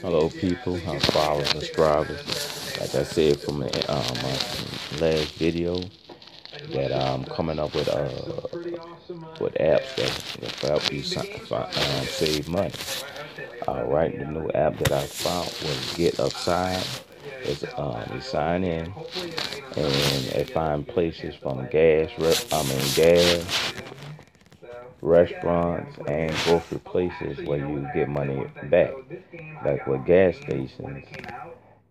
Hello, people, uh, followers subscribers. Like I said from um, my last video, that I'm coming up with uh with apps that will help you um, save money. All right, the new app that I found was Get Upside. It's um, you sign in and it find places from gas, I mean gas, restaurants and grocery places where you get money back. Like with gas stations,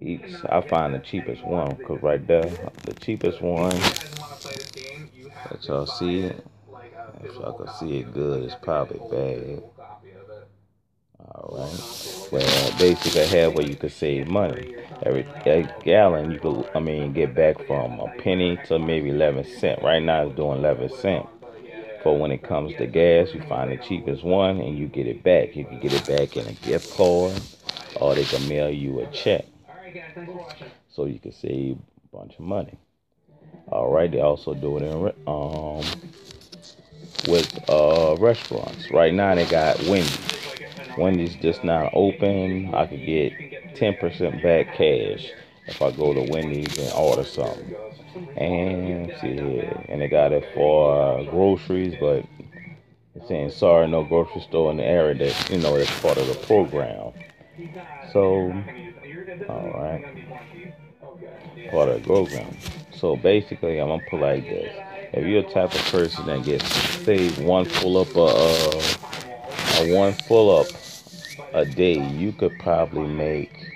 each I find the cheapest one because right there, the cheapest one. Let y'all see it. If y'all can see it good, it's probably bad. Alright. Well, basically, have where you can save money. Every, every gallon, you could, I mean, get back from a penny to maybe 11 cent. Right now, it's doing 11 cent. But when it comes to gas, you find the cheapest one and you get it back. You can get it back in a gift card or they can mail you a check. So you can save a bunch of money. All right, they also do it in um with uh restaurants. Right now they got Wendy's. Wendy's just not open. I could get 10% back cash if I go to Wendy's and order something. And see and they got it for uh, groceries, but it's saying sorry, no grocery store in the area that you know that's part of the program. So, all right, part of the program. So basically, I'm gonna put like this: if you're the type of person that gets say one full up uh, a one full up a day, you could probably make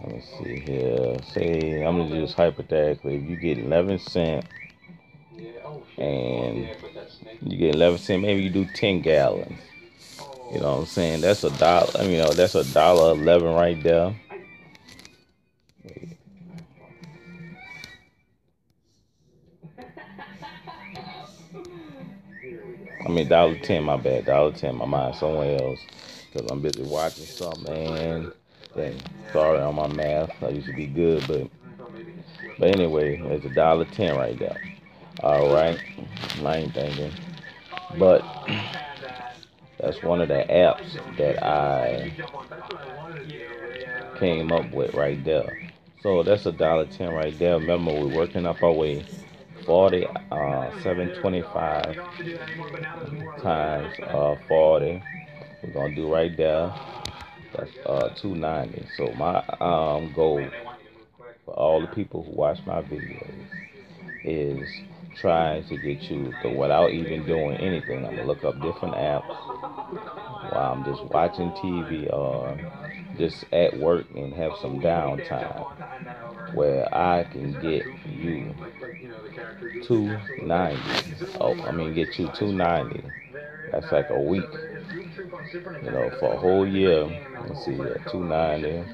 let me see here. Say I'm gonna just hypothetically, if you get 11 cent and you get 11 cent, maybe you do 10 gallons. You know what I'm saying? That's a dollar. I mean, you know, that's a dollar 11 right there. I mean, dollar ten. My bad, dollar ten. My mind somewhere else because I'm busy watching something, man. Dang, sorry on my math. I used to be good, but but anyway, it's a dollar ten right there. All right, I ain't thinking, but that's one of the apps that I came up with right there. So that's a dollar ten right there. Remember, we're working up our way 40, uh, 725 times uh, 40. We're gonna do right there. That's uh 290. So my um goal for all the people who watch my videos is trying to get you to without even doing anything. I'm gonna look up different apps while I'm just watching TV or just at work and have some downtime where I can get you 290. Oh, I mean get you 290. That's like a week. You know, for a whole year. Let's see here, 290.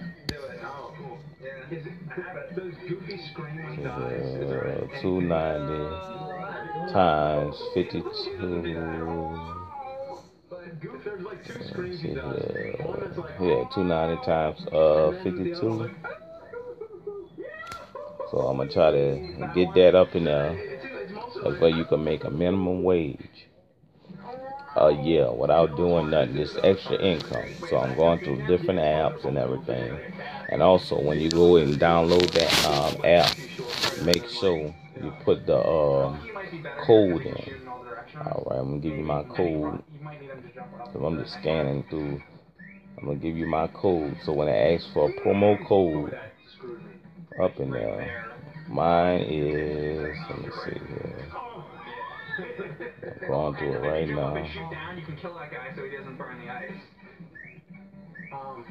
Uh, 290 times 52. See Yeah, 290 times uh 52. So I'm gonna try to get that up in there. Where you can make a minimum wage a year without doing nothing, just extra income. So I'm going through different apps and everything. And also, when you go and download that um, app, make sure you put the um, code in. All right, I'm gonna give you my code. So I'm just scanning through. I'm gonna give you my code. So when it asks for a promo code up in there, mine is. Let me see here. Going through it right now. you can kill that guy so he doesn't find the ice um,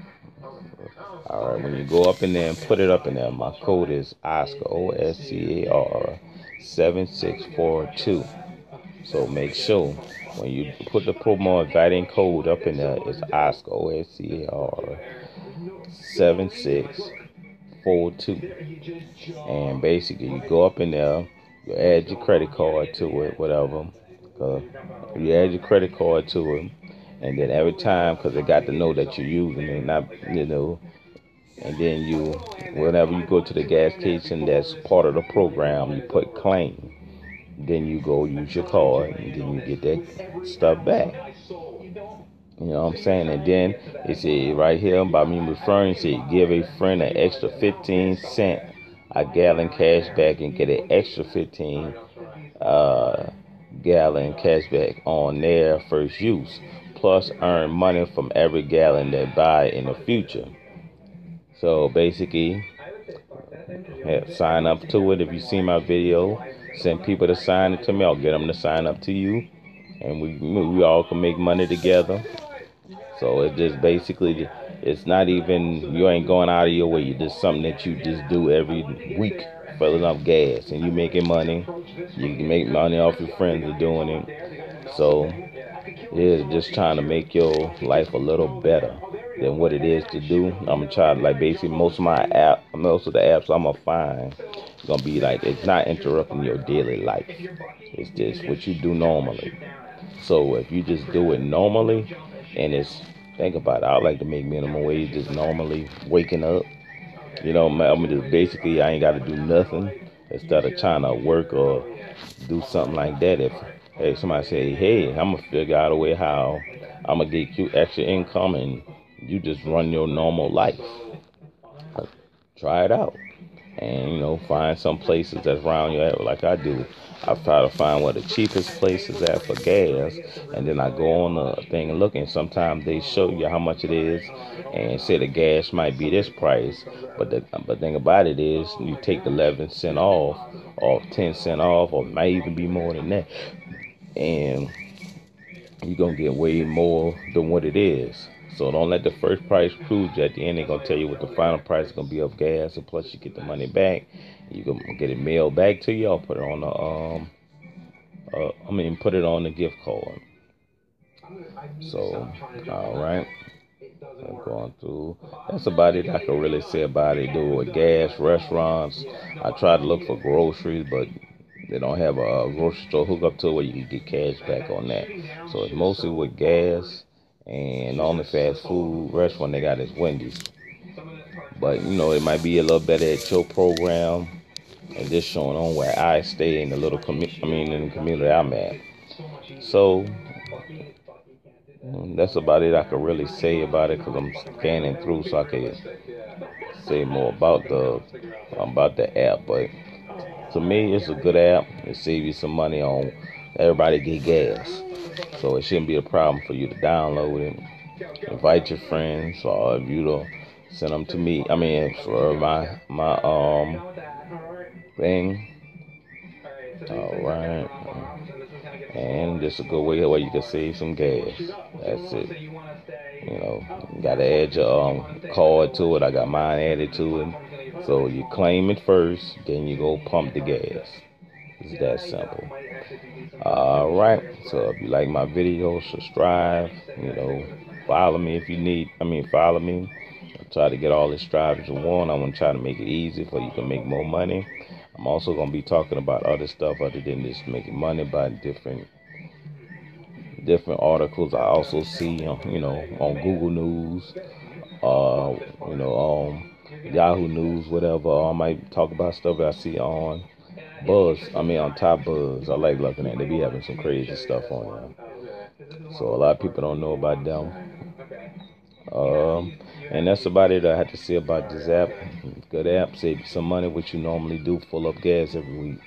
oh, oh, Alright, when you go up in there and put it up in there, my code is Oscar, O S C A R 7642. So make sure when you put the promo inviting code up in there, it's Oscar, O S C A R 7642. And basically, you go up in there you add your credit card to it, whatever. Uh, you add your credit card to it, and then every time, because they got to know that you're using it, not you know. And then you, whenever you go to the gas station, that's part of the program. You put claim. Then you go use your card, and then you get that stuff back. You know what I'm saying? And then it said right here by me referring, to give a friend an extra 15 cent a gallon cash back and get an extra 15 uh, gallon cash back on their first use. Plus earn money from every gallon they buy in the future. So basically, sign up to it. If you see my video, send people to sign it to me. I'll get them to sign up to you, and we we all can make money together. So it just basically, it's not even, you ain't going out of your way. It's just something that you just do every week, filling up gas. And you making money. You can make money off your friends are doing it. So yeah, just trying to make your life a little better than what it is to do. I'm gonna try like basically most of my app, most of the apps I'm gonna find gonna be like it's not interrupting your daily life. It's just what you do normally. So if you just do it normally, and it's Think about it. I like to make minimum wage just normally waking up. You know, I mean, just basically, I ain't got to do nothing instead of trying to work or do something like that. If hey, somebody say, hey, I'm gonna figure out a way how I'm gonna get you extra income, and you just run your normal life. Try it out, and you know, find some places that's around your area, like I do. I try to find where the cheapest place is at for gas, and then I go on the thing and look. And sometimes they show you how much it is, and say the gas might be this price. But the but thing about it is, you take the 11 cent off, or 10 cent off, or might even be more than that, and you're gonna get way more than what it is. So don't let the first price prove you. At the end, they're gonna tell you what the final price is gonna be of gas, and plus you get the money back. You can get it mailed back to you. I'll put it on the um, uh, I mean, put it on the gift card. So, all right. I'm going through. That's about it. I can really say about it. Do with gas, restaurants. I try to look for groceries, but they don't have a grocery store hook up to where you can get cash back on that. So it's mostly with gas and the only fast food restaurant they got is Wendy's. But you know, it might be a little better at your program and just showing on where I stay in the little community. I mean, in the community I'm at. So mm, that's about it I can really say about it because I'm scanning through so I can say more about the about the app. But to me, it's a good app. It saves you some money on everybody get gas. So it shouldn't be a problem for you to download it. Invite your friends or if you don't send them to me. I mean for my my um thing. All right. And just a good way where you can save some gas. That's it. You know, you gotta add your um, card to it. I got mine added to it. So you claim it first, then you go pump the gas. It's that simple. All right. So if you like my video, subscribe. You know, follow me if you need. I mean, follow me. I try to get all the subscribers you want. I want to try to make it easy for you to make more money. I'm also going to be talking about other stuff other than just making money by different different articles I also see, you know, on Google News, uh, you know, on Yahoo News, whatever. I might talk about stuff that I see on Buzz. I mean, on Top Buzz. I like looking at. They be having some crazy stuff on there. So a lot of people don't know about them. Um, and that's about it I had to say about this app. Good app, save you some money, what you normally do, full up gas every week.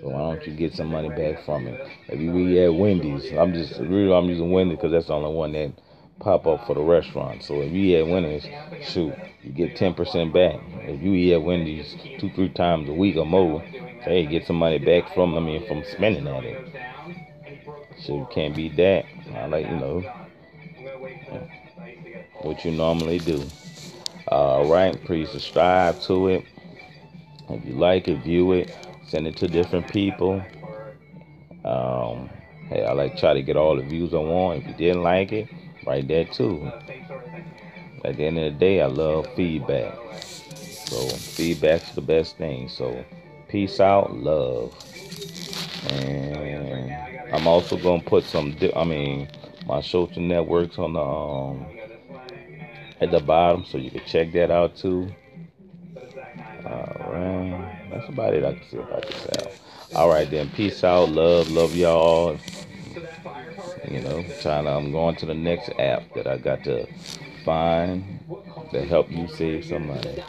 So why don't you get some money back from it? If you eat at Wendy's, I'm just really I'm using Wendy's because that's the only one that pop up for the restaurant. So if you eat at Wendy's, shoot, you get 10% back. If you eat at Wendy's two, three times a week or more, hey, get some money back from I mean from spending at it. So you can't be that. I like you know what you normally do. All right, please subscribe to it. If you like it, view it, send it to different people. Um, hey, I like try to get all the views I want. If you didn't like it, write that too. At the end of the day, I love feedback. So feedback's the best thing. So peace out, love. And I'm also gonna put some. I mean, my social networks on the um, at the bottom, so you can check that out too. All right, that's about it I can say about this album. All right, then, peace out, love, love y'all. You know, trying to, I'm going to the next app that I got to find to help you save some money.